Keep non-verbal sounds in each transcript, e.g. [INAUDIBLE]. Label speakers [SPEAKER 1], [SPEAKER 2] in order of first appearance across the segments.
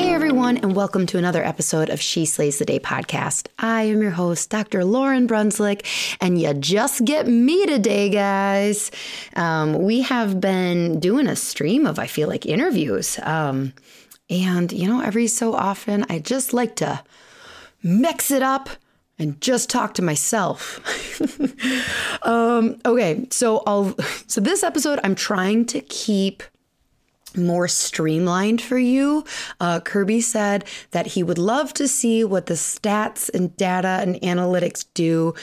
[SPEAKER 1] Hey everyone, and welcome to another episode of She Slays the Day podcast. I am your host, Dr. Lauryn Brunswick, and you just get me today, guys. Um, we have been doing a stream of, I feel like, interviews. Um, and, you know, every so often, I just like to mix it up and just talk to myself. [LAUGHS] um, okay, so I'll so this episode I'm trying to keep more streamlined for you. Uh, Kirby said that he would love to see what the stats and data and analytics do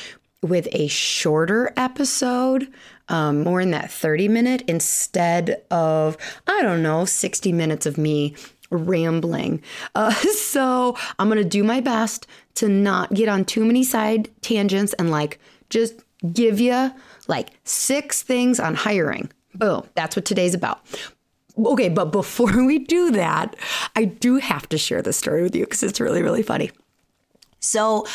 [SPEAKER 1] with a shorter episode, um, more in that 30 minute instead of, I don't know, 60 minutes of me rambling. Uh, [LAUGHS] so I'm going to do my best to not get on too many side tangents and like just give you like six things on hiring. Boom, that's what today's about. Okay, but before [LAUGHS] we do that, I do have to share this story with you because it's really, really funny. So,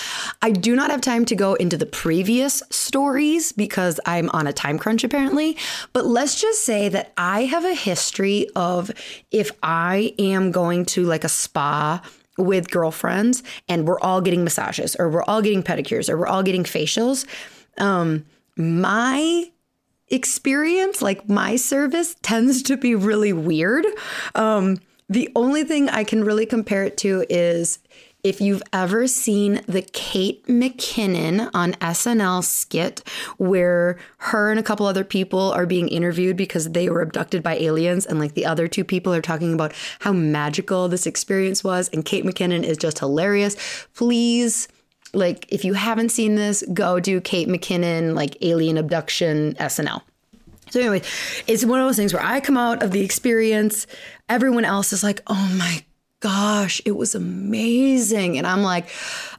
[SPEAKER 1] I do not have time to go into the previous stories because I'm on a time crunch apparently. But let's just say that I have a history of if I am going to like a spa with girlfriends and we're all getting massages or we're all getting pedicures or we're all getting facials, um, my experience, like my service, tends to be really weird. Um, the only thing I can really compare it to is if you've ever seen the Kate McKinnon on SNL skit where her and a couple other people are being interviewed because they were abducted by aliens, and like the other two people are talking about how magical this experience was, and Kate McKinnon is just hilarious. Please like if you haven't seen this, go do Kate McKinnon like alien abduction SNL. So anyway, it's one of those things where I come out of the experience, everyone else is like, "Oh my gosh, it was amazing." And I'm like,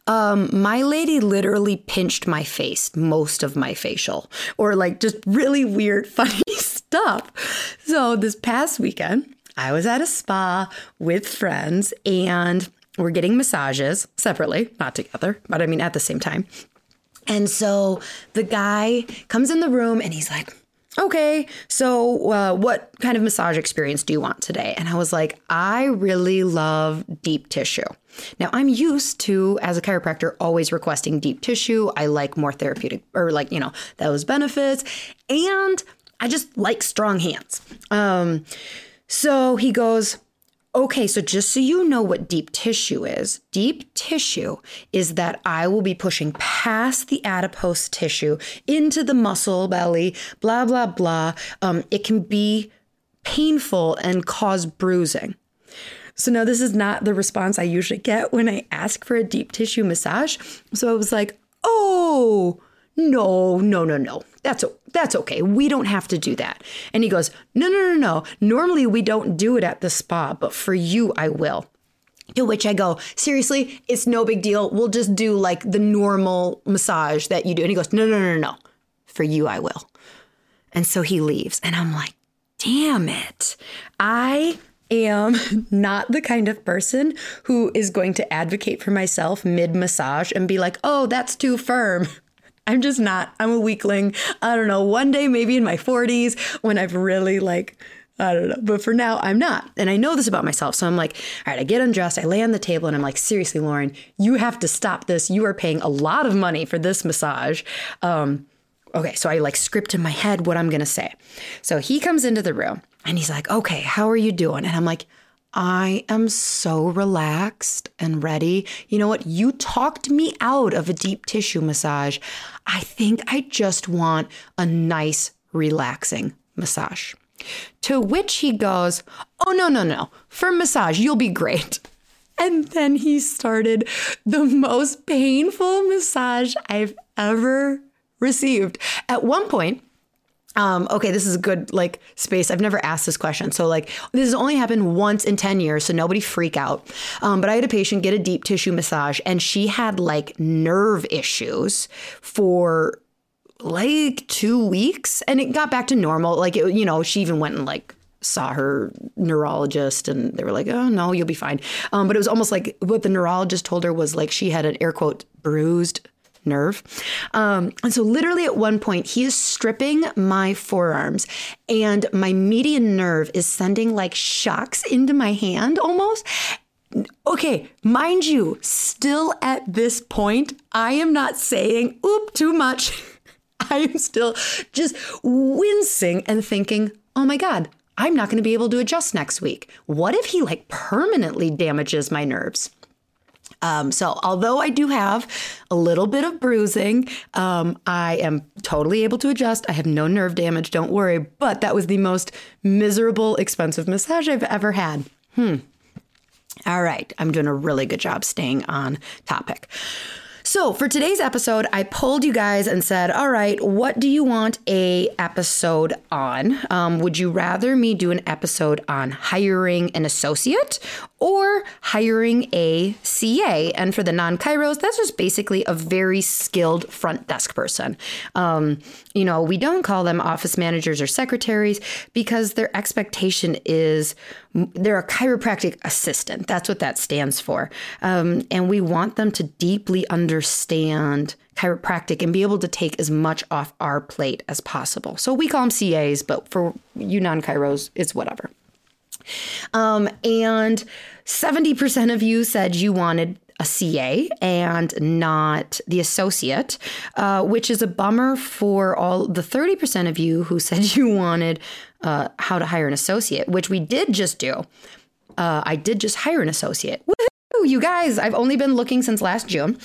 [SPEAKER 1] um, my lady literally pinched my face, most of my facial, or like just really weird, [LAUGHS] funny stuff. So this past weekend, I was at a spa with friends and we're getting massages separately, not together, but I mean at the same time. And so the guy comes in the room and he's like, okay, so uh, what kind of massage experience do you want today? And I was like, I really love deep tissue. Now, I'm used to, as a chiropractor, always requesting deep tissue. I like more therapeutic, or like, you know, those benefits. And I just like strong hands. Um, so he goes, Okay, so just so you know what deep tissue is, deep tissue is that I will be pushing past the adipose tissue into the muscle belly, blah, blah, blah. Um, it can be painful and cause bruising. So, now this is not the response I usually get when I ask for a deep tissue massage. So I was like, oh, no, no, no, no. That's that's okay. We don't have to do that. And he goes, No, no, no, no. Normally we don't do it at the spa, but for you I will. To which I go, seriously, it's no big deal. We'll just do like the normal massage that you do. And he goes, no, no, no, no. For you, I will. And so he leaves. And I'm like, damn it. I am [LAUGHS] not the kind of person who is going to advocate for myself mid massage and be like, oh, that's too firm. [LAUGHS] I'm just not. I'm a weakling. I don't know. One day, maybe in my 40s, when I've really like I don't know. But for now, I'm not. And I know this about myself. So I'm like, all right, I get undressed, I lay on the table, and I'm like, seriously, Lauryn, you have to stop this. You are paying a lot of money for this massage. Um, okay, so I like script in my head what I'm going to say. So he comes into the room and he's like, okay, how are you doing? And I'm like, I am so relaxed and ready. You know what? You talked me out of a deep tissue massage. I think I just want a nice, relaxing massage. To which he goes, Oh, no, no, no. For massage, you'll be great. And then he started the most painful massage I've ever received. At one point, um, okay, this is a good like space. I've never asked this question. So like this has only happened once in 10 years, so nobody freak out. Um, but I had a patient get a deep tissue massage and she had like nerve issues for like two weeks and it got back to normal. Like, it, you know, she even went and like saw her neurologist and they were like, oh, no, you'll be fine. Um, but it was almost like what the neurologist told her was like she had an air quote bruised nerve. Um, and so, literally, at one point, he is stripping my forearms, and my median nerve is sending like shocks into my hand almost. Okay, mind you, still at this point, I am not saying, oop, too much. [LAUGHS] I am still just wincing and thinking, oh my God, I'm not going to be able to adjust next week. What if he like permanently damages my nerves? Um, so, although I do have a little bit of bruising, um, I am totally able to adjust. I have no nerve damage, don't worry. But that was the most miserable, expensive massage I've ever had. Hmm. All right, I'm doing a really good job staying on topic. So for today's episode, I pulled you guys and said, "All right, what do you want a episode on? Um, would you rather me do an episode on hiring an associate or hiring a CA?" And for the non-chiros, that's just basically a very skilled front desk person. Um, you know, we don't call them office managers or secretaries because their expectation is they're a chiropractic assistant. That's what that stands for. Um, and we want them to deeply understand chiropractic and be able to take as much off our plate as possible. So we call them CAs, but for you non chiros, it's whatever. Um, and 70% of you said you wanted a CA and not the associate, uh, which is a bummer for all the 30% of you who said [LAUGHS] you wanted uh, how to hire an associate, which we did just do. Uh, I did just hire an associate. Woo-hoo, you guys, I've only been looking since last June.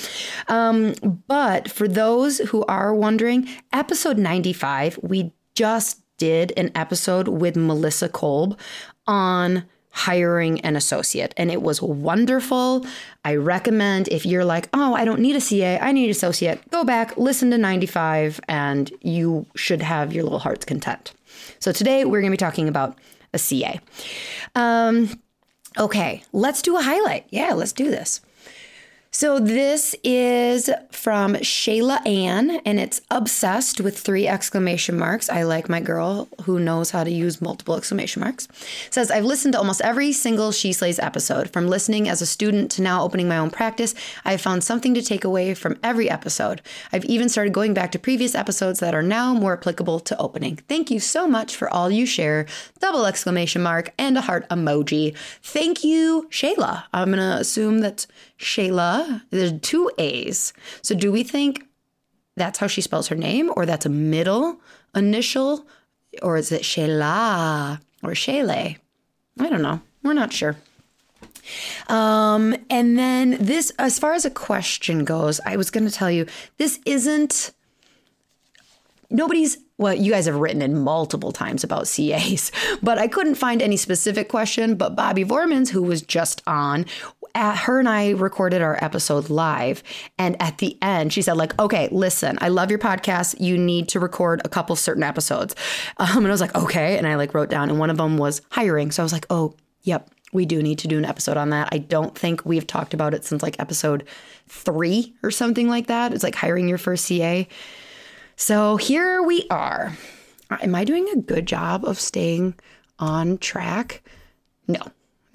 [SPEAKER 1] Um, but for those who are wondering, episode 95, we just did an episode with Melissa Kolb on hiring an associate. And it was wonderful. I recommend if you're like, oh, I don't need a CA, I need associate, go back, listen to 95, and you should have your little heart's content. So today we're going to be talking about a CA. Um, okay, let's do a highlight. Yeah, let's do this. So this is from Shayla Ann, and it's obsessed with three exclamation marks. I like my girl who knows how to use multiple exclamation marks. It says I've listened to almost every single She Slays episode. From listening as a student to now opening my own practice, I have found something to take away from every episode. I've even started going back to previous episodes that are now more applicable to opening. Thank you so much for all you share. Double exclamation mark and a heart emoji. Thank you, Shayla. I'm gonna assume that Shayla. There's two A's. So do we think that's how she spells her name, or that's a middle initial, or is it Shayla or Shayle? I don't know. We're not sure. Um, and then this, as far as a question goes, I was going to tell you this isn't. Nobody's well, you guys have written in multiple times about CAs, [LAUGHS] but I couldn't find any specific question. But Bobby Vormans, who was just on, at, her and I recorded our episode live. And at the end, she said, like, okay, listen, I love your podcast. You need to record a couple certain episodes. [LAUGHS] Um, and I was like, okay. And I like wrote down, and one of them was hiring. So I was like, oh, yep, we do need to do an episode on that. I don't think we've talked about it since like episode three or something like that. It's like hiring your first CA. So here we are. Am I doing a good job of staying on track? No.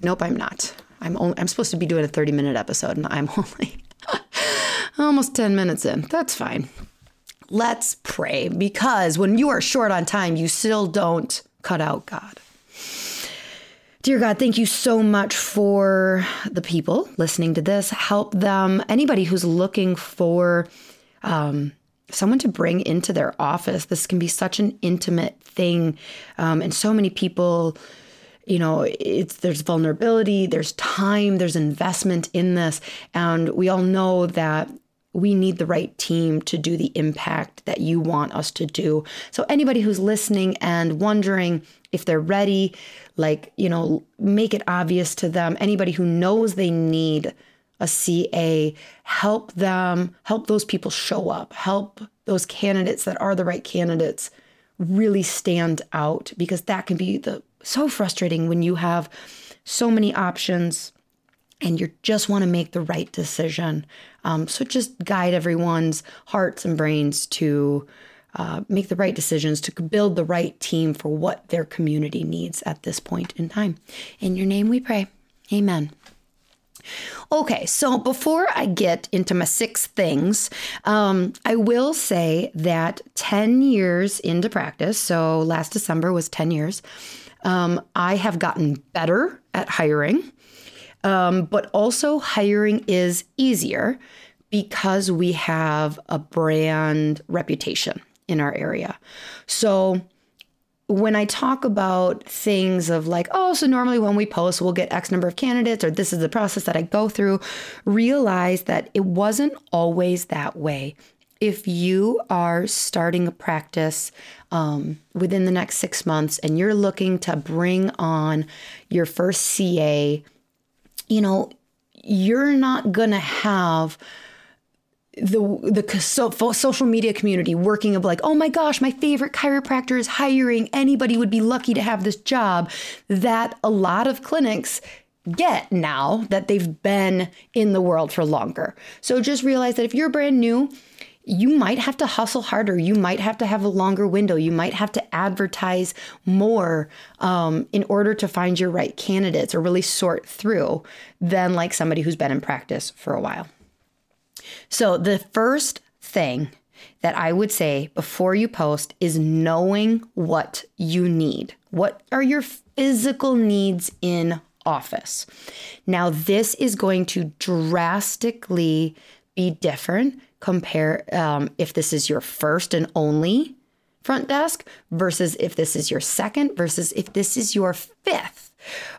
[SPEAKER 1] Nope, I'm not. I'm only, I'm supposed to be doing a 30 minute episode and I'm [LAUGHS] only almost 10 minutes in. That's fine. Let's pray because when you are short on time, you still don't cut out God. Dear God, thank you so much for the people listening to this. Help them, anybody who's looking for um, someone to bring into their office. This can be such an intimate thing. Um, and so many people, you know, it's there's vulnerability, there's time, there's investment in this. And we all know that we need the right team to do the impact that you want us to do. So, anybody who's listening and wondering if they're ready, like, you know, make it obvious to them. Anybody who knows they need a CA, help them, help those people show up, help those candidates that are the right candidates really stand out because that can be the so frustrating when you have so many options and you just want to make the right decision. Um, so just guide everyone's hearts and brains to uh, make the right decisions, to build the right team for what their community needs at this point in time. In your name we pray. Amen. Okay, so before I get into my six things, um, I will say that 10 years into practice, so last December was 10 years, um, I have gotten better at hiring, um, but also hiring is easier because we have a brand reputation in our area. So when I talk about things of like, oh, so normally when we post, we'll get X number of candidates, or this is the process that I go through, realize that it wasn't always that way. If you are starting a practice um, within the next six months and you're looking to bring on your first CA, you know, you're not going to have the the so, social media community working of like oh my gosh my favorite chiropractor is hiring anybody would be lucky to have this job that a lot of clinics get now that they've been in the world for longer so just realize that if you're brand new you might have to hustle harder. You might have to have a longer window. You might have to advertise more um, in order to find your right candidates or really sort through than like somebody who's been in practice for a while. So, the first thing that I would say before you post is knowing what you need. What are your physical needs in office? Now, this is going to drastically be different compare um, if this is your first and only front desk versus if this is your second versus if this is your fifth.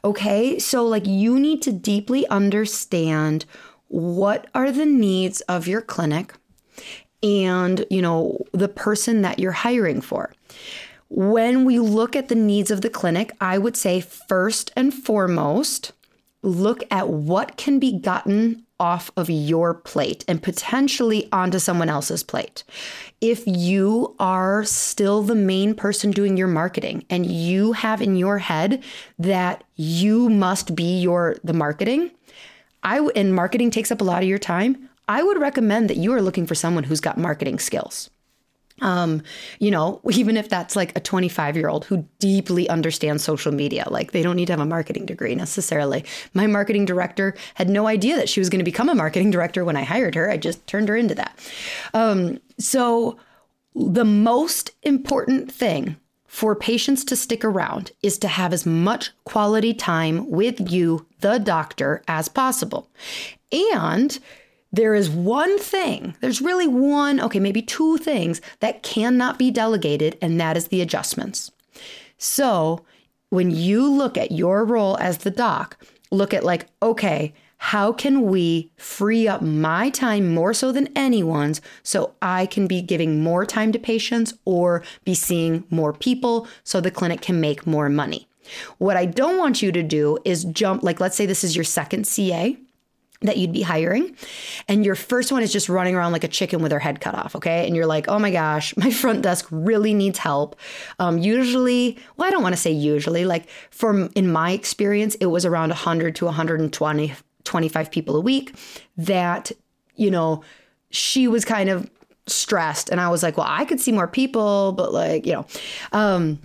[SPEAKER 1] Okay, so like you need to deeply understand what are the needs of your clinic and, you know, the person that you're hiring for. When we look at the needs of the clinic, I would say first and foremost, look at what can be gotten off of your plate and potentially onto someone else's plate. If you are still the main person doing your marketing and you have in your head that you must be your the marketing, I and marketing takes up a lot of your time. I would recommend that you are looking for someone who's got marketing skills. Um, you know, even if that's like a 25 year old who deeply understands social media, like they don't need to have a marketing degree necessarily. My marketing director had no idea that she was going to become a marketing director when I hired her. I just turned her into that. Um, so, the most important thing for patients to stick around is to have as much quality time with you, the doctor, as possible. And there is one thing, there's really one, okay, maybe two things that cannot be delegated, and that is the adjustments. So when you look at your role as the doc, look at like, okay, how can we free up my time more so than anyone's so I can be giving more time to patients or be seeing more people so the clinic can make more money? What I don't want you to do is jump, like, let's say this is your second CA that you'd be hiring and your first one is just running around like a chicken with her head cut off okay and you're like oh my gosh [LAUGHS] my front desk really needs help um, usually well i don't want to say usually like from in my experience it was around 100 to 120 25 people a week that, you know, she was kind of stressed. And I was like, well, I could see more people, but like, you know, um,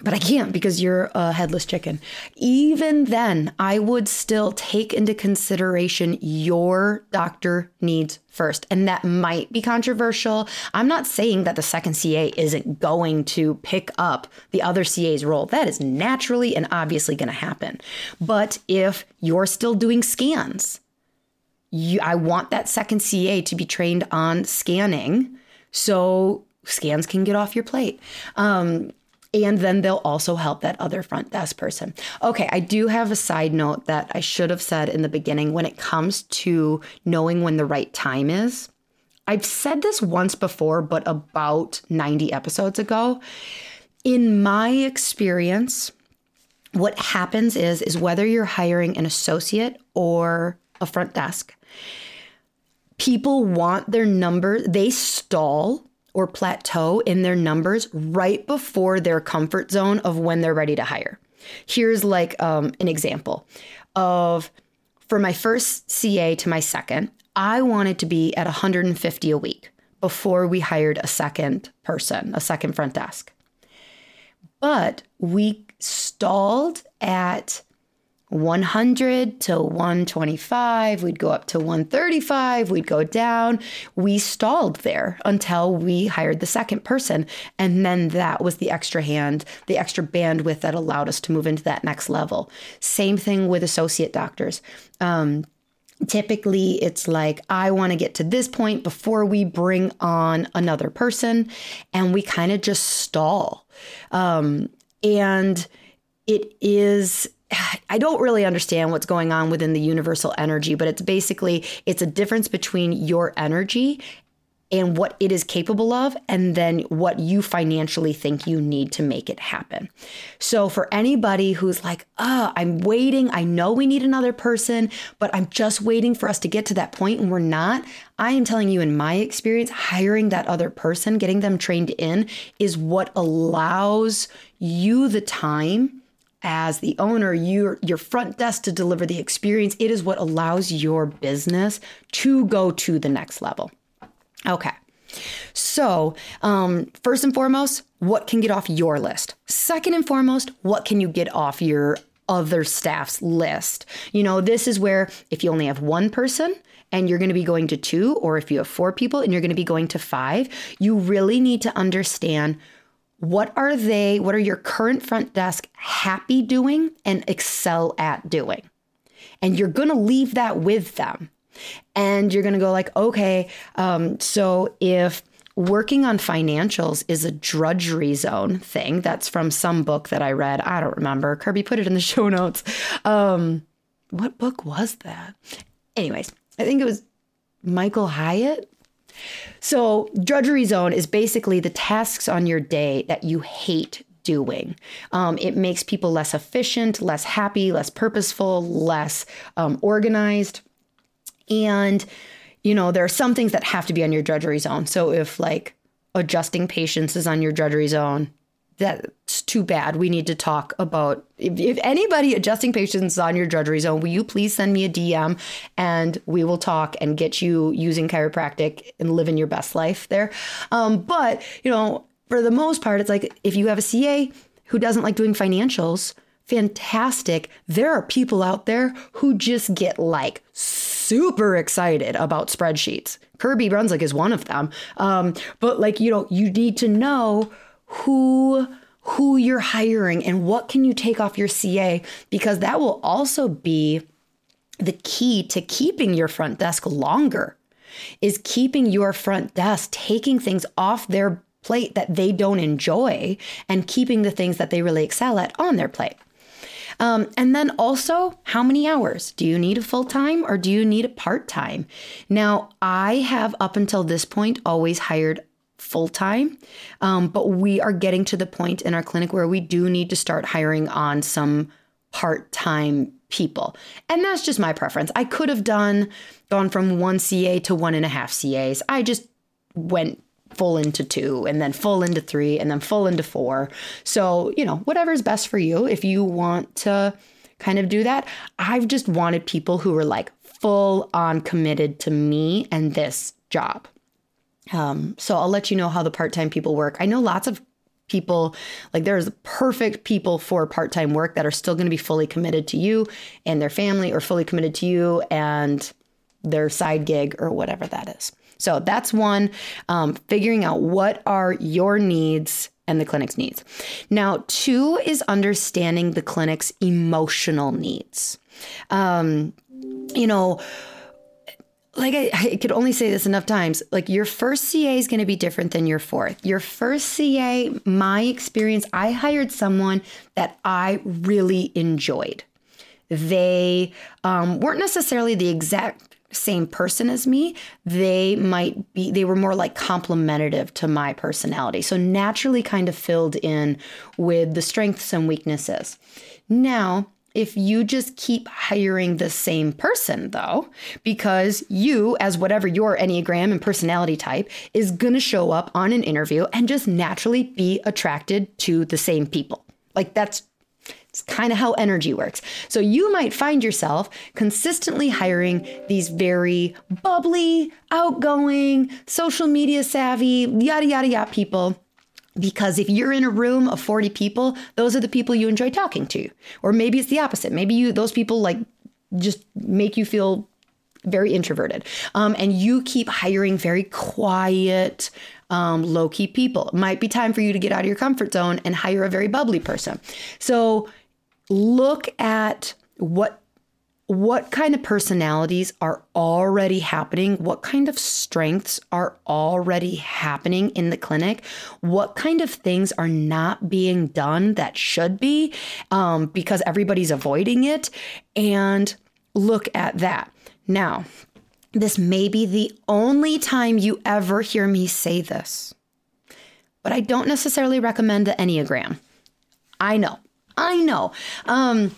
[SPEAKER 1] but I can't because you're a headless chicken. Even then, I would still take into consideration your doctor needs first. And that might be controversial. I'm not saying that the second CA isn't going to pick up the other CA's role. That is naturally and obviously going to happen. But if you're still doing scans, you, I want that second CA to be trained on scanning so scans can get off your plate. Um, and then they'll also help that other front desk person. Okay, I do have a side note that I should have said in the beginning when it comes to knowing when the right time is. I've said this once before, but about 90 episodes ago. In my experience, what happens is is whether you're hiring an associate or a front desk, people want their number, they stall or plateau in their numbers right before their comfort zone of when they're ready to hire. Here's like um, an example of for my first CA to my second, I wanted to be at 150 a week before we hired a second person, a second front desk. But we stalled at 100 to 125. We'd go up to 135. We'd go down. We stalled there until we hired the second person. And then that was the extra hand, the extra bandwidth that allowed us to move into that next level. Same thing with associate doctors. Um, typically it's like i want to get to this point before we bring on another person and we kind of just stall um, and it is I don't really understand what's going on within the universal energy, but it's basically it's a difference between your energy and what it is capable of and then what you financially think you need to make it happen. So for anybody who's like, "Oh, I'm waiting. I know we need another person, but I'm just waiting for us to get to that point and we're not." I am telling you in my experience, hiring that other person, getting them trained in is what allows you the time as the owner, your your front desk to deliver the experience. It is what allows your business to go to the next level. Okay. So, um, first and foremost, what can get off your list? Second and foremost, what can you get off your other staff's list? You know, this is where if you only have one person and you're going to be going to two, or if you have four people and you're going to be going to five, you really need to understand what are they, what are your current front desk happy doing and excel at doing? And you're going to leave that with them. And you're going to go like, okay, um, so if working on financials is a drudgery zone thing, that's from some book that I read. I don't remember. Kirby put it in the [LAUGHS] show notes. Um, what book was that? Anyways, I think it was Michael Hyatt so, drudgery zone is basically the tasks on your day that you hate doing. Um, it makes people less efficient, less happy, less purposeful, less um, organized. And, you know, there are some things that have to be on your drudgery zone. So, if like adjusting patients is on your drudgery zone, that's too bad. We need to talk about if, if, anybody adjusting patients on your drudgery zone, will you please send me a DM and we will talk and get you using chiropractic and living your best life there. Um, but, you know, for the most part, it's like if you have a CA who doesn't like doing financials, fantastic. There are people out there who just get like super excited about spreadsheets. Kirby Brunswick is one of them. Um, but like, you know, you need to know who who you're hiring and what can you take off your CA because that will also be the key to keeping your front desk longer is keeping your front desk taking things off their plate that they don't enjoy and keeping the things that they really excel at on their plate. Um, and then also, how many hours? Do you need a full time or do you need a part time? Now, I have up until this point always hired full time. Um, but we are getting to the point in our clinic where we do need to start hiring on some part time people. And that's just my preference. I could have done gone from one CA to one and a half CAs. I just went full into two and then full into three and then full into four. So, you know, whatever's best for you. If you want to kind of do that, I've just wanted people who were like full on committed to me and this job. Um, so I'll let you know how the part time people work. I know lots of people like there's perfect people for part-time work that are still going to be fully committed to you and their family or fully committed to you and their side gig or whatever that is. So that's one um, figuring out what are your needs and the clinic's needs. Now two is understanding the clinic's emotional needs. Um, you know like I, I, could only say this enough times. Like your first ca is going to be different than your fourth. Your first ca my experience i hired someone that i really enjoyed. They um, weren't necessarily the exact same person as me. They might be they were more like complementative to my personality. So naturally kind of filled in with the strengths and weaknesses. Now if you just keep hiring the same person, though, because you, as whatever your Enneagram and personality type, is going to show up on an interview and just naturally be attracted to the same people. Like that's it's kind of how energy works. So you might find yourself consistently hiring these very bubbly, outgoing, social media savvy, yada, yada, yada people because if you're in a room of 40 people, those are the people you enjoy talking to. Or maybe it's the opposite. Maybe you those people like just make you feel very introverted. Um, and you keep hiring very quiet, um, low key people. It might be time for you to get out of your comfort zone and hire a very bubbly person. So look at what what kind of personalities are already happening? What kind of strengths are already happening in the clinic? What kind of things are not being done that should be um, because everybody's avoiding it? And look at that. Now, this may be the only time you ever hear me say this, but I don't necessarily recommend the Enneagram. I know. I know. Um,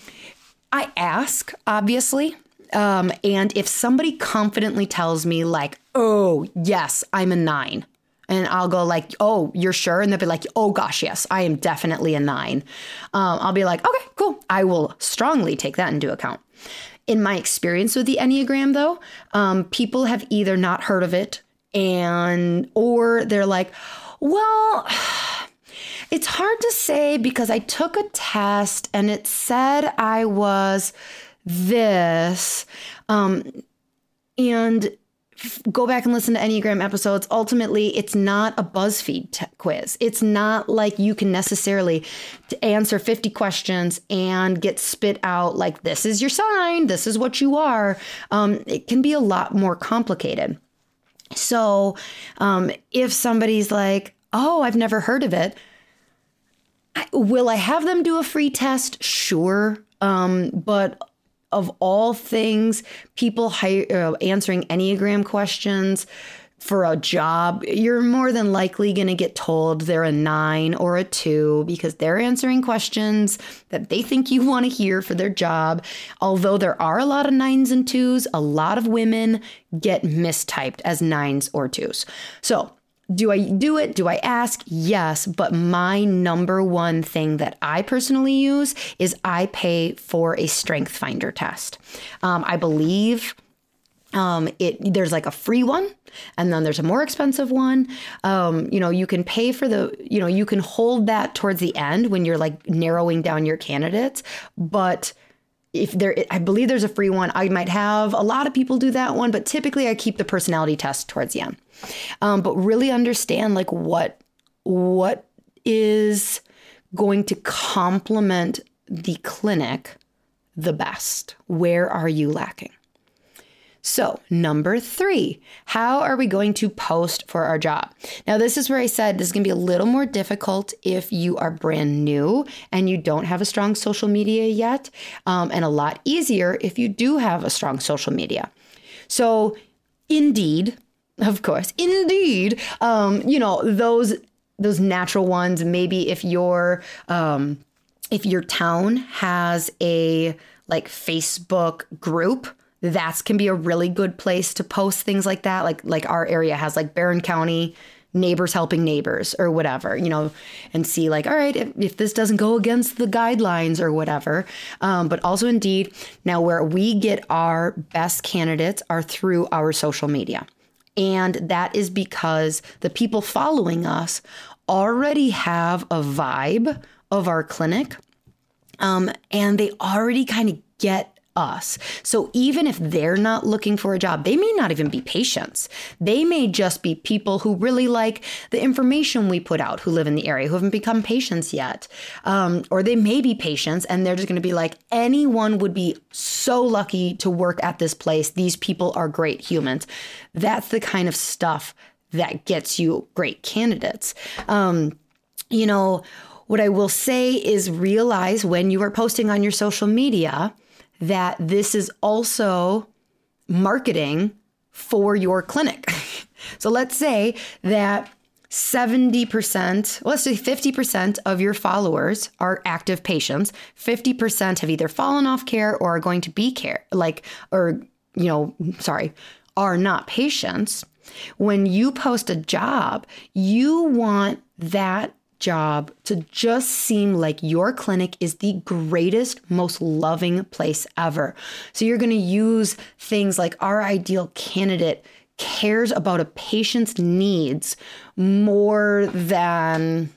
[SPEAKER 1] I ask, obviously. Um, and if somebody confidently tells me, like, oh, yes, I'm a nine, and I'll go like, "Oh, you're sure?" And they'll be like, "Oh gosh, yes, I am definitely a nine. Um, I'll be like, "Okay, cool. I will strongly take that into account." In my experience with the Enneagram, though, um, people have either not heard of it and or they're like, "Well." It's hard to say because I took a test and it said I was this. Um, and go back and listen to Enneagram episodes. Ultimately, it's not a BuzzFeed t- quiz. It's not like you can necessarily answer 50 questions and get spit out like, this is your sign, this is what you are. Um, it can be a lot more complicated. So um, if somebody's like, oh, I've never heard of it, Will I have them do a free test? Sure. Um, but of all things, people uh, answering Enneagram questions for a job, you're more than likely going to get told they're a nine or a two because they're answering questions that they think you want to hear for their job. Although there are a lot of nines and twos, a lot of women get mistyped as nines or twos. So do I do it? Do I ask? Yes. But my number one thing that I personally use is I pay for a strength finder test. Um, I believe um, it there's like a free one and then there's a more expensive one um, you know you can pay for the you know you can hold that towards the end when you're like narrowing down your candidates but if there i believe there's a free one. I might have. A lot of people do that one but typically i keep the personality test towards the end. Um, but really understand like what what is going to complement the clinic the best? Where are you lacking so, number three, how are we going to post for our job? Now, this is where I said this is going to be a little more difficult if you are brand new and you don't have a strong social media yet, um, and a lot easier if you do have a strong social media. So, Indeed, [LAUGHS] of course, Indeed, um, you know those those natural ones. Maybe if your um, if your town has a like Facebook group that can be a really good place to post things like that. Like like our area has like Barron County neighbors helping neighbors or whatever, you know, and see like, all right, if, if this doesn't go against the guidelines or whatever. Um, but also indeed, now where we get our best candidates are through our social media. And that is because the people following us already have a vibe of our clinic um, and they already kind of get us. So even if they're not looking for a job, they may not even be patients. They may just be people who really like the information we put out, who live in the area, who haven't become patients yet. Um, or they may be patients and they're just going to be like, anyone would be so lucky to work at this place. These people are great humans. That's the kind of stuff that gets you great candidates. Um, you know, what I will say is realize when you are posting on your social media that this is also marketing for your clinic. [LAUGHS] so let's say that 70%, let's say 50% of your followers are active patients. 50% have either fallen off care or are going to be care, like, or, you know, sorry, are not patients. When you post a job, you want that job to just seem like your clinic is the greatest, most loving place ever. So you're going to use things like our ideal candidate cares about a patient's needs more than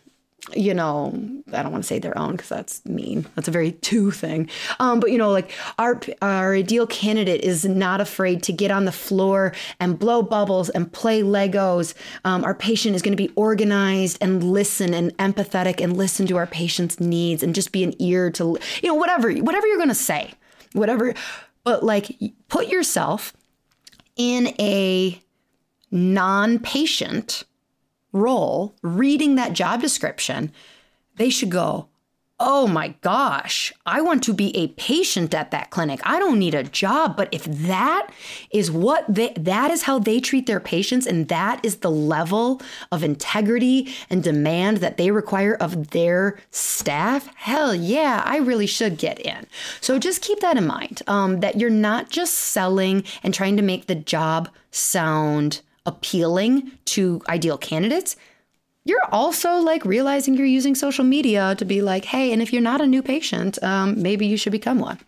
[SPEAKER 1] you know, I don't want to say their own because that's mean. That's a very two thing. Um, but you know, like our our ideal candidate is not afraid to get on the floor and blow bubbles and play Legos. Um, our patient is going to be organized and listen and empathetic and listen to our patient's needs and just be an ear to you know whatever whatever you're going to say, whatever. But like, put yourself in a non-patient role, reading that job description, they should go, Oh my gosh, I want to be a patient at that clinic. I don't need a job, but if that is what they, that is how they treat their patients and that is the level of integrity and demand that they require of their staff, hell yeah, I really should get in. So just keep that in mind um, that you're not just selling and trying to make the job sound appealing to ideal candidates, you're also like realizing you're using social media to be like, hey, and if you're not a new patient, um, maybe you should become one.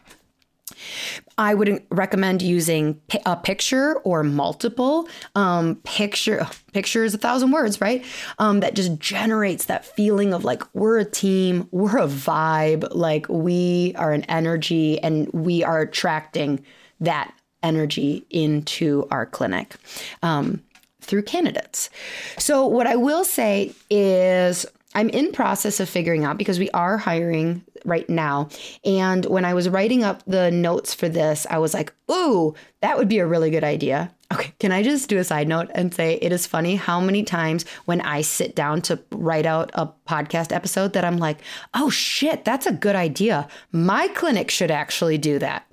[SPEAKER 1] I would recommend using a picture or multiple um, picture. [LAUGHS] Picture is a thousand words, right? Um, that just generates that feeling of like we're a team, we're a vibe, like we are an energy, and we are attracting that energy into our clinic. Um, through candidates. So what I will say is I'm in process of figuring out because we are hiring right now. And when I was writing up the notes for this, I was like, "Ooh, that would be a really good idea." Okay, can I just do a side note and say it is funny how many times when I sit down to write out a podcast episode that I'm like, "Oh shit, that's a good idea. My clinic should actually do that."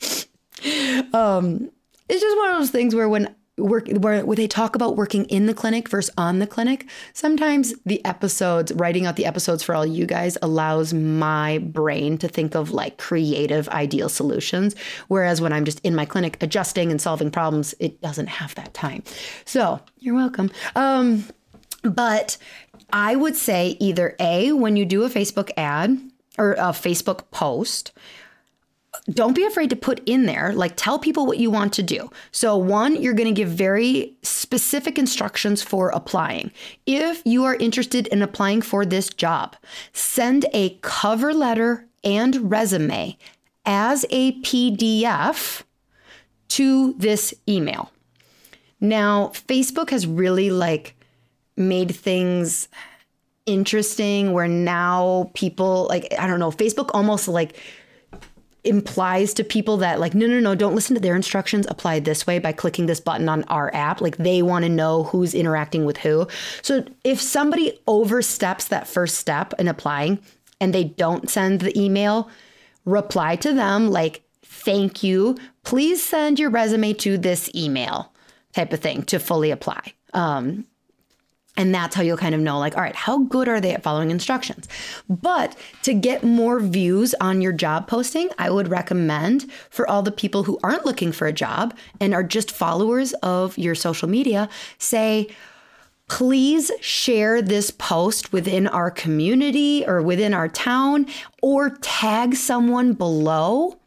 [SPEAKER 1] [LAUGHS] um it's just one of those things where when work where, where they talk about working in the clinic versus on the clinic. Sometimes the episodes writing out the episodes for all you guys allows my brain to think of like creative ideal solutions. Whereas when i'm just in my clinic adjusting and solving problems it doesn't have that time. So you're welcome. Um, but i would say either a when you do a facebook ad or a facebook post don't be afraid to put in there, like tell people what you want to do. So, one, you're going to give very specific instructions for applying. If you are interested in applying for this job, send a cover letter and resume as a PDF to this email. Now, Facebook has really like made things interesting where now people like I don't know, Facebook almost like implies to people that like no no no don't listen to their instructions. Apply this way by clicking this button on our app. Like they want to know who's interacting with who. So if somebody oversteps that first step in applying and they don't send the email reply to them like thank you. Please send your resume to this email type of thing to fully apply. Um, and that's how you'll kind of know, like, all right, how good are they at following instructions? But to get more views on your job posting, I would recommend for all the people who aren't looking for a job and are just followers of your social media, say, please share this post within our community or within our town or tag someone below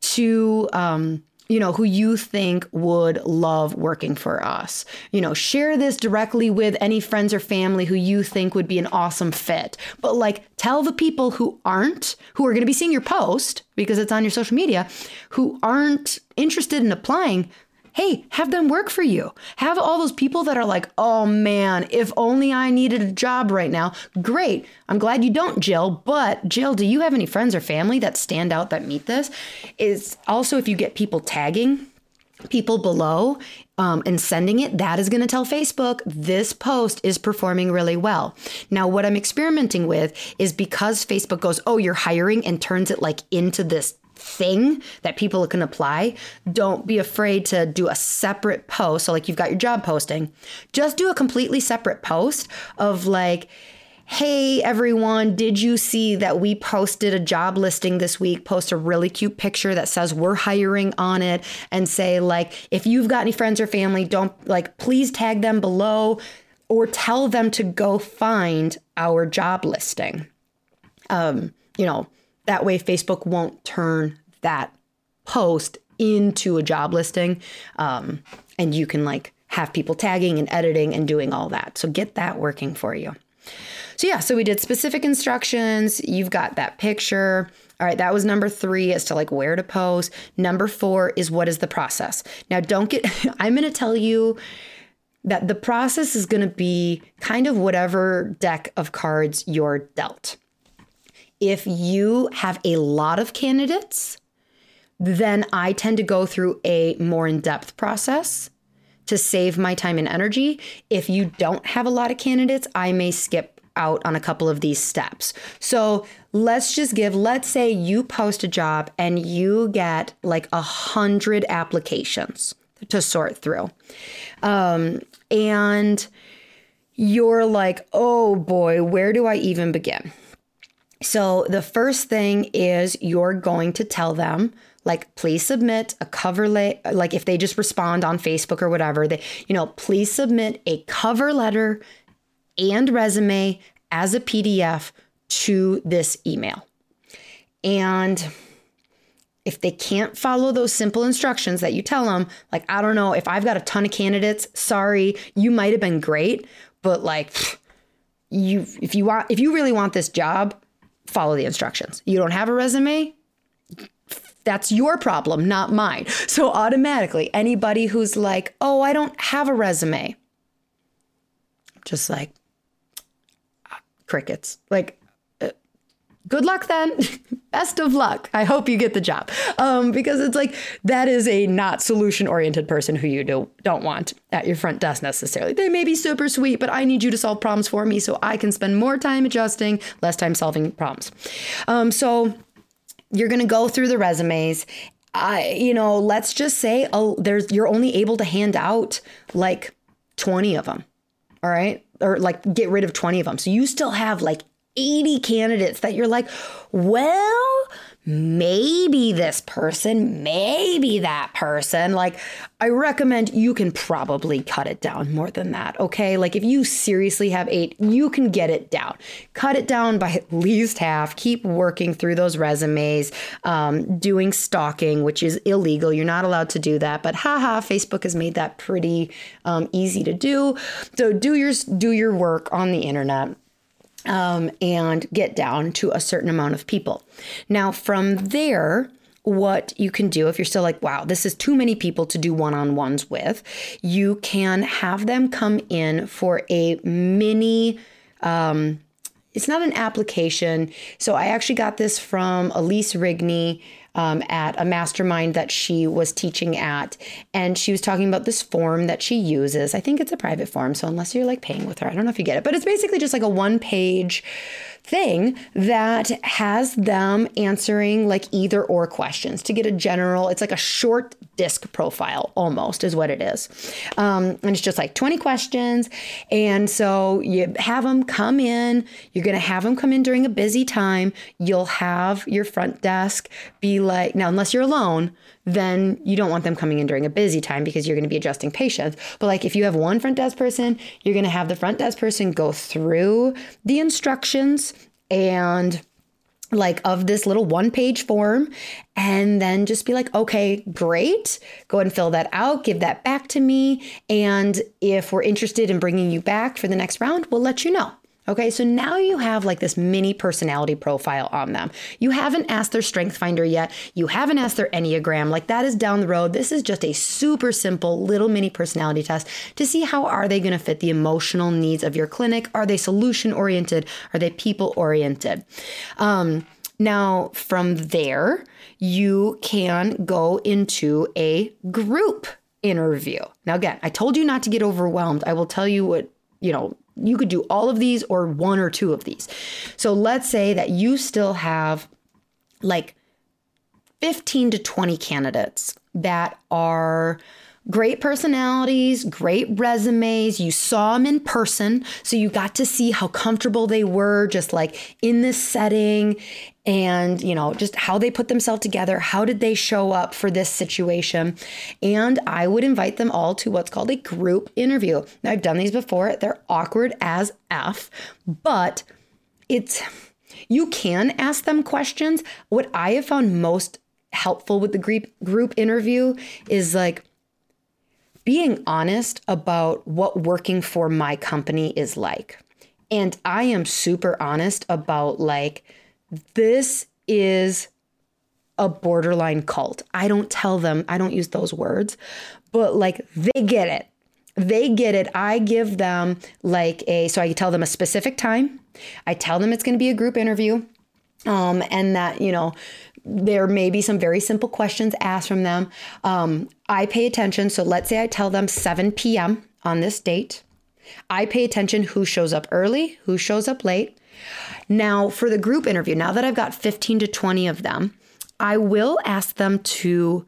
[SPEAKER 1] to um, you know, who you think would love working for us. You know, share this directly with any friends or family who you think would be an awesome fit. But like, tell the people who aren't, who are going to be seeing your post because it's on your social media, who aren't interested in applying, hey, have them work for you. Have all those people that are like, oh man, if only I needed a job right now. Great. I'm glad you don't, Jill. But Jill, do you have any friends or family that stand out that meet this? Is also if you get people tagging people below um, and sending it, that is going to tell Facebook this post is performing really well. Now, what I'm experimenting with is because Facebook goes, oh, you're hiring and turns it like into this thing that people can apply, don't be afraid to do a separate post. So, like you've got your job posting, just do a completely separate post of like, Hey everyone, did you see that we posted a job listing this week? Post a really cute picture that says we're hiring on it and say, like, if you've got any friends or family, don't like, please tag them below or tell them to go find our job listing. Um, you know, that way, Facebook won't turn that post into a job listing. Um, and you can like have people tagging and editing and doing all that. So get that working for you. So, yeah, so we did specific instructions. You've got that picture. All right, that was number three as to like where to post. Number four is what is the process. Now, don't get, [LAUGHS] I'm going to tell you that the process is going to be kind of whatever deck of cards you're dealt. If you have a lot of candidates, then I tend to go through a more in depth process to save my time and energy. If you don't have a lot of candidates, I may skip out on a couple of these steps. So let's just give, let's say you post a job and you get like a hundred applications to sort through. Um, and you're like, oh boy, where do I even begin? So the first thing is you're going to tell them like please submit a cover letter like if they just respond on Facebook or whatever, they you know, please submit a cover letter and resume as a PDF to this email. And if they can't follow those simple instructions that you tell them, like, I don't know, if I've got a ton of candidates, sorry, you might have been great, but like, you, if you want, if you really want this job, follow the instructions. You don't have a resume? That's your problem, not mine. So automatically, anybody who's like, oh, I don't have a resume, just like crickets. Like, uh, good luck then. [LAUGHS] Best of luck. I hope you get the job. Um, because it's like that is a not solution oriented person who you do, don't want at your front desk necessarily. They may be super sweet, but I need you to solve problems for me so I can spend more time adjusting, less time solving problems. Um, so you're going to go through the resumes. I, you know, let's just say oh, there's you're only able to hand out like 20 of them. All right? Or like get rid of 20 of them. So you still have like 80 candidates that you're like, well, maybe this person, maybe that person. Like, I recommend you can probably cut it down more than that. Okay. Like, if you seriously have eight, you can get it down. Cut it down by [LAUGHS] at least half. Keep working through those resumes, um, doing stalking, which is illegal. You're not allowed to do that. But haha, Facebook has made that pretty um, easy to do. So do your do your work on the internet um, and get down to a certain amount of people. Now, from there, what you can do if you're still like, wow, this is too many people to do one on ones with, you can have them come in for a mini. Um, it's not an application. So I actually got this from Elise Rigney um, at a mastermind that she was teaching at. And she was talking about this form that she uses. I think it's a private form. So unless you're like paying with her, I don't know if you get it, but it's basically just like a one page thing that has them answering like either or questions to get a general, it's like a short disc profile almost is what it is. Um, and it's just like 20 questions. And so you have them come in, you're going to have them come in during a busy time. You'll have your front desk be like, now, unless you're alone, then you don't want them coming in during a busy time because you're going to be adjusting patients. But like if you have one front desk person, you're going to have the front desk person go through the instructions and like of this little one page form and then just be like okay great. Go and fill that out. Give that back to me. And if we're interested in bringing you back for the next round we'll let you know Okay, so now you have like this mini personality profile on them. You haven't asked their strength finder yet. You haven't asked their Enneagram. Like that is down the road. This is just a super simple little mini personality test to see how are they going to fit the emotional needs of your clinic? Are they solution oriented? Are they people oriented? Um, now, from there, you can go into a group interview. Now, again, I told you not to get overwhelmed. I will tell you what, you know, you could do all of these or one or two of these. So let's say that you still have like 15 to 20 candidates that are great personalities, great resumes. You saw them in person, so you got to see how comfortable they were just like in this setting and, you know, just how they put themselves together. How did they show up for this situation? And I would invite them all to what's called a group interview. Now, I've done these before, they're awkward as F, but it's, you can ask them questions. What I have found most helpful with the group group interview is like being honest about what working for my company is like. And I am super honest about like this is a borderline cult. I don't tell them, I don't use those words, but like they get it. They get it. I give them like a, so I tell them a specific time. I tell them it's going to be a group interview. Um, and that, you know, there may be some very simple questions asked from them. Um, I pay attention. So let's say I tell them 7 p.m. on this date. I pay attention who shows up early, who shows up late. Now, for the group interview, now that I've got 15 to 20 of them, I will ask them to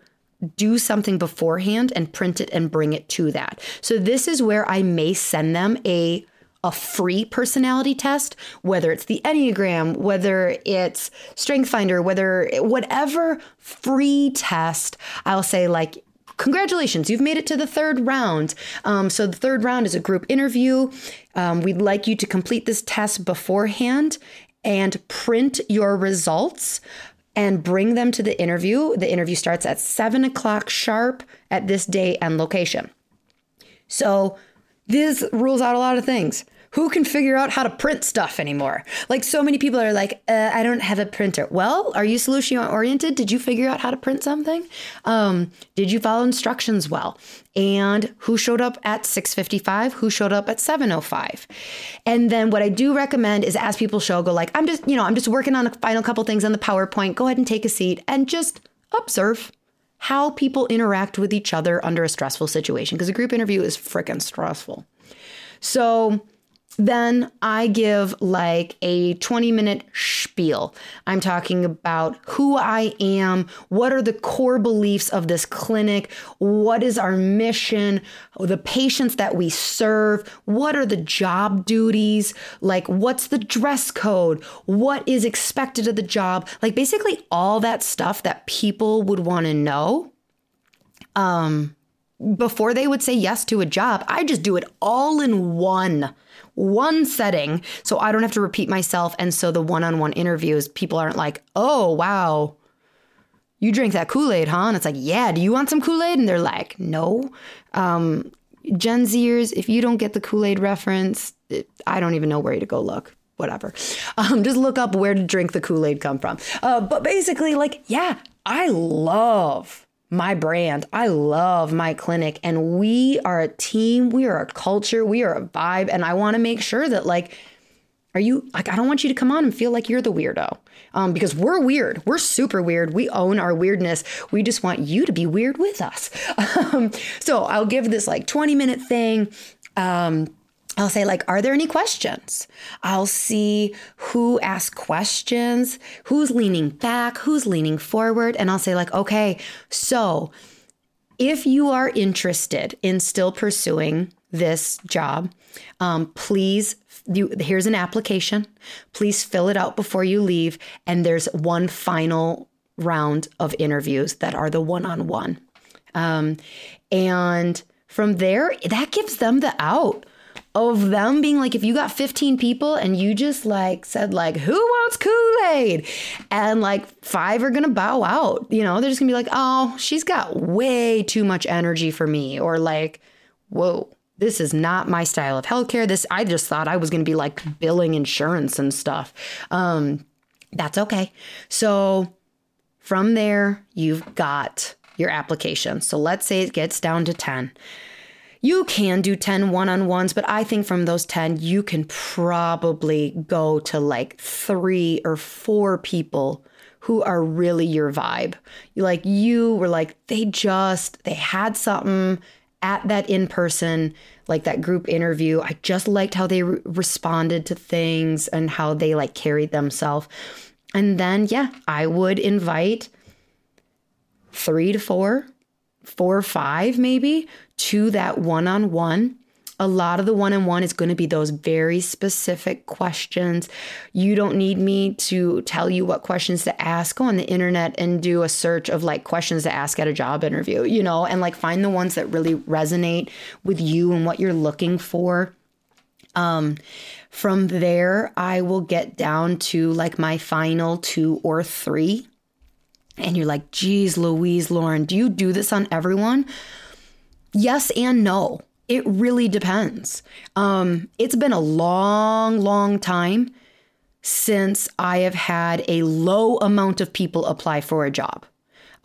[SPEAKER 1] do something beforehand and print it and bring it to that. So, this is where I may send them a a free personality test, whether it's the Enneagram, whether it's Strength Finder, whether whatever free test, I'll say, like, congratulations, you've made it to the third round. Um, so, the third round is a group interview. Um, we'd like you to complete this test beforehand and print your results and bring them to the interview. The interview starts at seven o'clock sharp at this day and location. So, this rules out a lot of things who can figure out how to print stuff anymore? Like so many people are like, uh, I don't have a printer. Well, are you solution oriented? Did you figure out how to print something? Um, did you follow instructions well? And who showed up at 6:55? Who showed up at 7:05? And then what I do recommend is as people show, go like, I'm just, you know, I'm just working on a final couple things on the PowerPoint. Go ahead and take a seat and just observe how people interact with each other under a stressful situation because a group interview is freaking stressful. So then I give like a 20 minute spiel. I'm talking about who I am, what are the core beliefs of this clinic, what is our mission, the patients that we serve, what are the job duties, like what's the dress code, what is expected of the job, like basically all that stuff that people would want to know. Um, before they would say yes to a job, I just do it all in one one setting so I don't have to repeat myself. And so the one on one interviews, people aren't like, oh, wow, you drink that Kool Aid, huh? And it's like, yeah, do you want some Kool Aid? And they're like, no. Um, Gen Zers, if you don't get the Kool Aid reference, it, I don't even know where to go look. Whatever. [LAUGHS] Um, just look up where to drink the Kool Aid come from. Uh, but basically, like, yeah, I love my brand. I love my clinic and we are a team, we are a culture, we are a vibe and I want to make sure that like are you like I don't want you to come on and feel like you're the weirdo. Um, because we're weird. We're super weird. We own our weirdness. We just want you to be weird with us. [LAUGHS] Um, so I'll give this like 20 minute thing. Um, I'll say, like, are there any questions? I'll see who asked questions, who's leaning back, who's leaning forward. And I'll say, like, okay, so if you are interested in still pursuing this job, um, please, you, here's an application. Please fill it out before you leave. And there's one final round of interviews that are the one on one. And from there, that gives them the out of them being like, if you got 15 people and you just like said, like, who wants Kool Aid? And like five are gonna bow out, you know, they're just gonna be like, oh, she's got way too much energy for me. Or like, whoa, this is not my style of healthcare. This, I just thought I was gonna be like billing insurance and stuff. Um, that's okay. So from there, you've got your application. So let's say it gets down to 10. You can do 10 one on ones, but I think from those 10, you can probably go to like three or four people who are really your vibe. Like you were like, they just, they had something at that in person, like that group interview. I just liked how they re- responded to things and how they like carried themselves. And then, yeah, I would invite three to four, four or five maybe to that one on one. A lot of the one on one is going to be those very specific questions. You don't need me to tell you what questions to ask. On the internet and do a search of like questions to ask at a job interview, you know, and like find the ones that really resonate with you and what you're looking for. Um, from there, I will get down to like my final two or three. And you're like, geez, Louise, Lauryn, do you do this on everyone? Yes and no. It really depends. Um, it's been a long, long time since I have had a low amount of people apply for a job.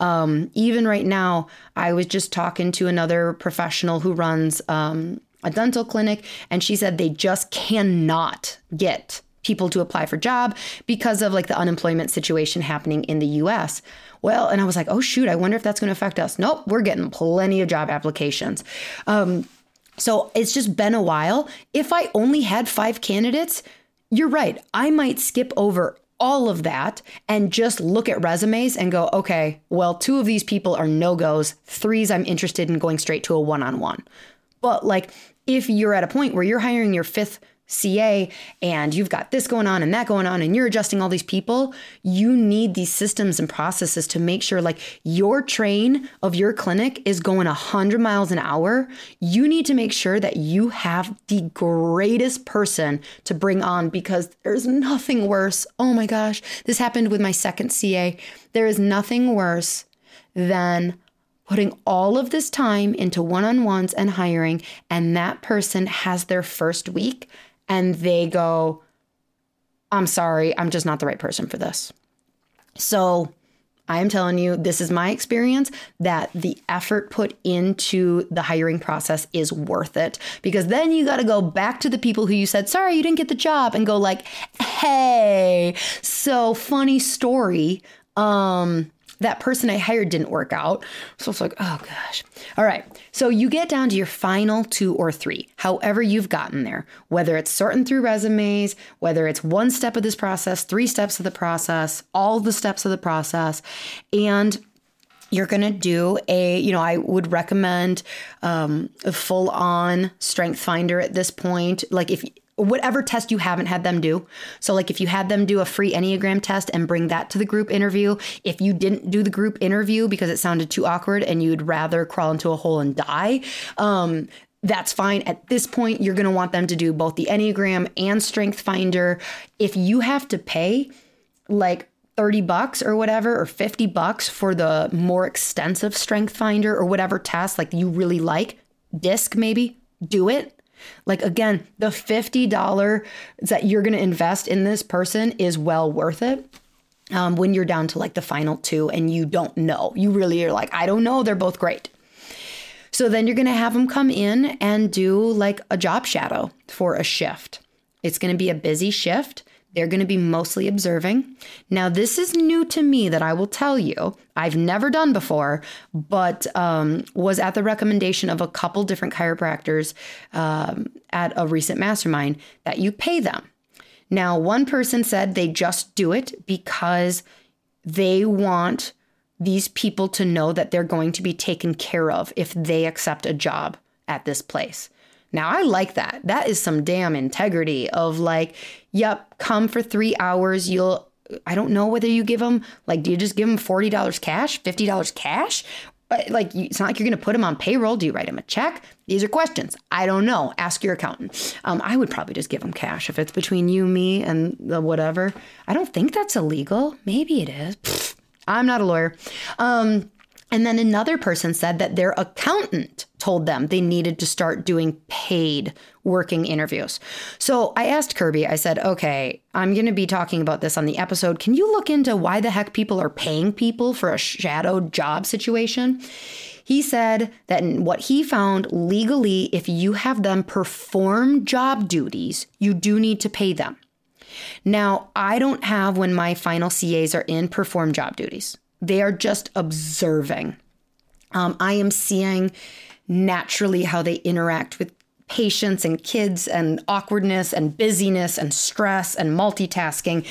[SPEAKER 1] Um, even right now, I was just talking to another professional who runs um, a dental clinic, and she said they just cannot get people to apply for job because of like the unemployment situation happening in the US. Well, and I was like, oh shoot, I wonder if that's going to affect us. Nope, we're getting plenty of job applications. Um, so it's just been a while. If I only had five candidates, you're right. I might skip over all of that and just look at resumes and go, okay, well, two of these people are no goes. Threes, I'm interested in going straight to a one on one. But like, if you're at a point where you're hiring your fifth CA and you've got this going on and that going on and you're adjusting all these people, you need these systems and processes to make sure like your train of your clinic is going 100 miles an hour. You need to make sure that you have the greatest person to bring on because there's nothing worse. Oh my gosh, this happened with my second CA. There is nothing worse than putting all of this time into one on ones and hiring, and that person has their first week and they go, I'm sorry, I'm just not the right person for this. So I am telling you, this is my experience that the effort put into the hiring process is worth it because then you got to go back to the people who you said, sorry, you didn't get the job and go like, hey, so funny story. Um, that person I hired didn't work out. So it's like, oh gosh. All right. So you get down to your final two or three, however you've gotten there, whether it's sorting through resumes, whether it's one step of this process, three steps of the process, all the steps of the process. And you're going to do a, you know, I would recommend um, a full on strength finder at this point. Like if whatever test you haven't had them do. So, like if you had them do a free Enneagram test and bring that to the group interview, if you didn't do the group interview because it sounded too awkward and you'd rather crawl into a hole and die, um, that's fine. At this point, you're going to want them to do both the Enneagram and Strength Finder. If you have to pay like 30 bucks or whatever, or 50 bucks for the more extensive Strength Finder or whatever test like you really like, disc maybe, do it like again, the $50 that you're going to invest in this person is well worth it. Um, when you're down to like the final two and you don't know, you really are like, I don't know, they're both great. So then you're going to have them come in and do like a job shadow for a shift. It's going to be a busy shift. They're going to be mostly observing. Now, this is new to me that I will tell you. I've never done before, but um, was at the recommendation of a couple different chiropractors um, at a recent mastermind that you pay them. Now, one person said they just do it because they want these people to know that they're going to be taken care of if they accept a job at this place. Now, I like that. That is some damn integrity of like, yep, come for three hours. You'll, I don't know whether you give them, like, do you just give them $40 cash, $50 cash? like it's not like you're going to put them on payroll. Do you write them a check? These are questions. I don't know. Ask your accountant. Um, I would probably just give them cash if it's between you, me, and the whatever. I don't think that's illegal. Maybe it is. Pfft, I'm not a lawyer. Um, and then another person said that their accountant told them they needed to start doing paid working interviews. So I asked Kirby, I said, okay, I'm going to be talking about this on the episode. Can you look into why the heck people are paying people for a shadowed job situation? He said that what he found legally, if you have them perform job duties, you do need to pay them. Now, I don't have when my final CAs are in perform job duties. They are just observing. Um, I am seeing naturally how they interact with patients and kids and awkwardness and busyness and stress and multitasking.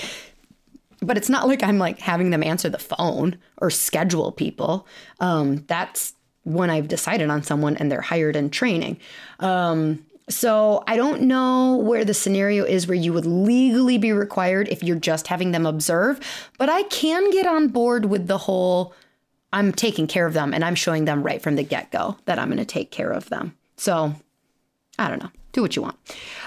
[SPEAKER 1] But it's not like I'm like having them answer the phone or schedule people. Um, that's when I've decided on someone and they're hired and training. Um, so I don't know where the scenario is where you would legally be required if you're just having them observe, but I can get on board with the whole I'm taking care of them and I'm showing them right from the get go that I'm going to take care of them. So I don't know. Do what you want.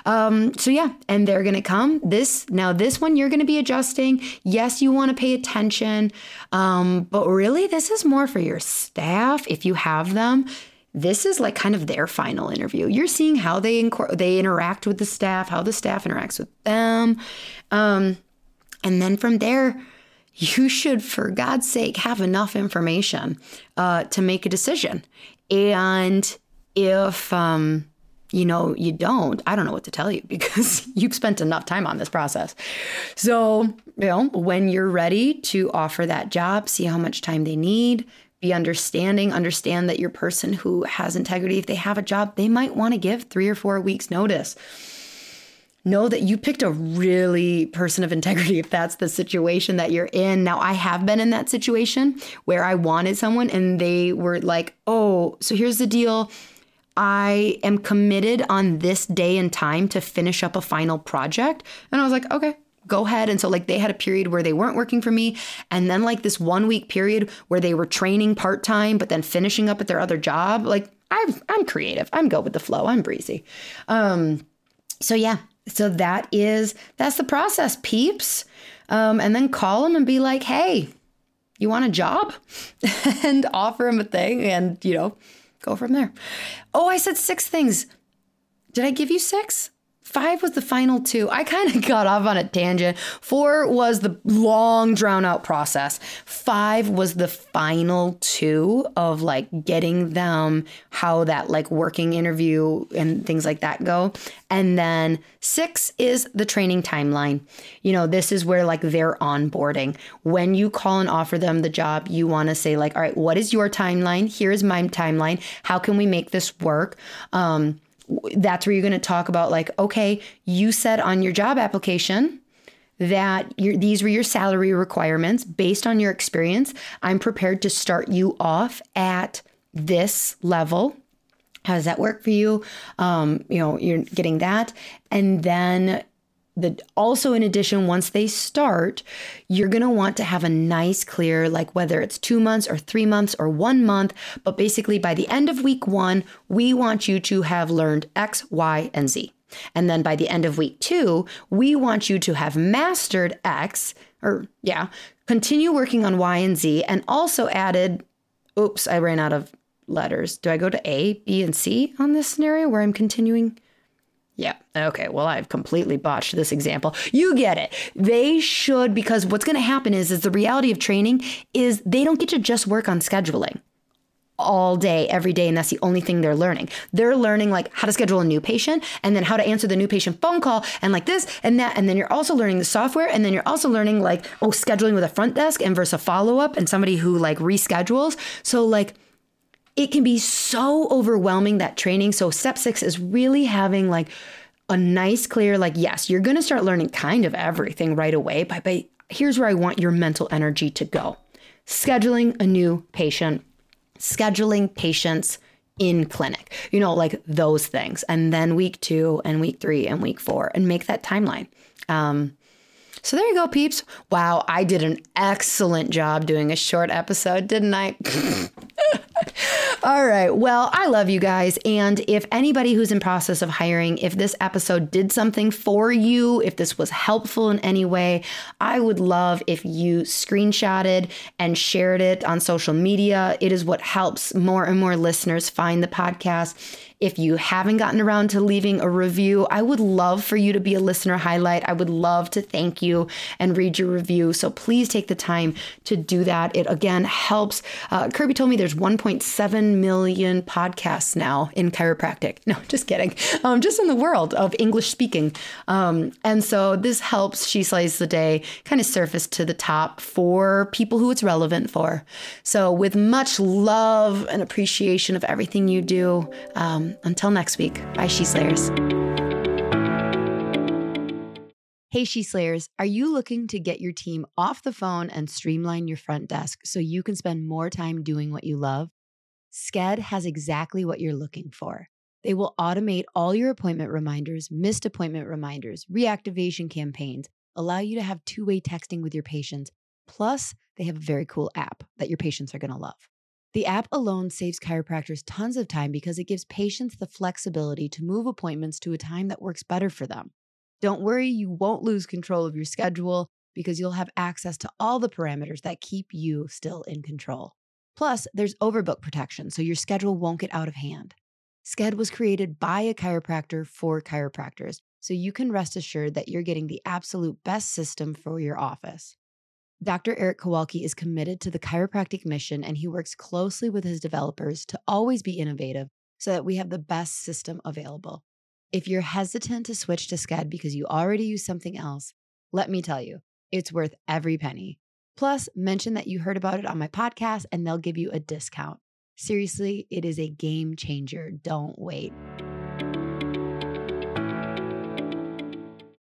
[SPEAKER 1] Um, so yeah, and they're gonna come. This now, this one you're gonna be adjusting. Yes, you want to pay attention, um, but really, this is more for your staff if you have them this is like kind of their final interview. You're seeing how they they interact with the staff, how the staff interacts with them, um, and then from there, you should, for God's sake, have enough information uh, to make a decision. And if um, you know you don't, I don't know what to tell you [LAUGHS] because you've spent enough time on this process. So you know when you're ready to offer that job, see how much time they need be understanding, understand that your person who has integrity, if they have a job, they might want to give three or four weeks' notice. Know that you picked a really person of integrity if that's the situation that you're in. Now, I have been in that situation where I wanted someone and they were like, oh, so here's the deal. I am committed on this day and time to finish up a final project. And I was like, okay, go ahead. And so, like, they had a period where they weren't working for me. And then, like, this one week period where they were training part time, but then finishing up at their other job. Like, i am creative. I'm go with the flow. I'm breezy. Um, so, yeah. So, that is, that's the process, peeps. Um, and then call them and be like, hey, you want a job? [LAUGHS] and offer them a thing and, you know, go from there. Oh, I said six things. Did I give you six? Five was the final two. I kind of [LAUGHS] got off on a tangent. Four was the long, drawn out process. Five was the final two of like getting them how that like working interview and things like that go. And then six is the training timeline. You know, this is where like they're onboarding. When you call and offer them the job, you want to say, like, all right, what is your timeline? Here's my timeline. How can we make this work? Um, that's where you're going to talk about like okay you said on your job application that these were your salary requirements. Based on your experience i'm prepared to start you off at this level. How does that work for you? Um, you know you're getting that. And then the also in addition once they start you're going to want to have a nice clear like whether it's 2 months or 3 months or 1 month but basically by the end of week 1 we want you to have learned x y and z. And then by the end of week 2 we want you to have mastered x or yeah continue working on y and z and also added oops i ran out of letters. Do i go to a b and c on this scenario where i'm continuing yeah. Okay. Well, I've completely botched this example. You get it. They should because what's going to happen is is the reality of training is they don't get to just work on scheduling all day every day and that's the only thing they're learning. They're learning like how to schedule a new patient and then how to answer the new patient phone call and like this and that and then you're also learning the software and then you're also learning like oh scheduling with a front desk and versus a follow up and somebody who like reschedules. So like it can be so overwhelming that training. So step six is really having like a nice, clear, like, yes, you're going to start learning kind of everything right away. But, but here's where I want your mental energy to go scheduling a new patient, scheduling patients in clinic, you know, like those things. And then week two and week three and week four and make that timeline. Um, so there you go, peeps. Wow, I did an excellent job doing a short episode, didn't I? [LAUGHS] [LAUGHS] All right. Well, I love you guys. And if anybody who's in process of hiring, if this episode did something for you, if this was helpful in any way, I would love if you screenshotted and shared it on social media. It is what helps more and more listeners find the podcast. If you haven't gotten around to leaving a review, I would love for you to be a listener highlight. I would love to thank you and read your review. So please take the time to do that. It again helps. Uh, Kirby told me there's 1.7 million podcasts now in chiropractic. No, [LAUGHS] just kidding. Um, just in the world of English speaking. Um, and so this helps She Slays the Day kind of surface to the top for people who it's relevant for. So, with much love and appreciation of everything you do, um, until next week, bye, She Slayers. Hey, She Slayers, are you looking to get your team off the phone and streamline your front desk so you can spend more time doing what you love? Sked has exactly what you're looking for. They will automate all your appointment reminders, missed appointment reminders, reactivation campaigns, allow you to have two way texting with your patients. Plus, they have a very cool app that your patients are going to love. The app alone saves chiropractors tons of time because it gives patients the flexibility to move appointments to a time that works better for them. Don't worry, you won't lose control of your schedule because you'll have access to all the parameters that keep you still in control. Plus, there's overbook protection, so your schedule won't get out of hand. Sked was created by a chiropractor for chiropractors, so you can rest assured that you're getting the absolute best system for your office. Dr. Eric Kowalke is committed to the chiropractic mission and he works closely with his developers to always be innovative so that we have the best system available. If you're hesitant to switch to Sked because you already use something else, let me tell you, it's worth every penny. Plus, mention that you heard about it on my podcast and they'll give you a discount. Seriously, it is a game changer. Don't wait.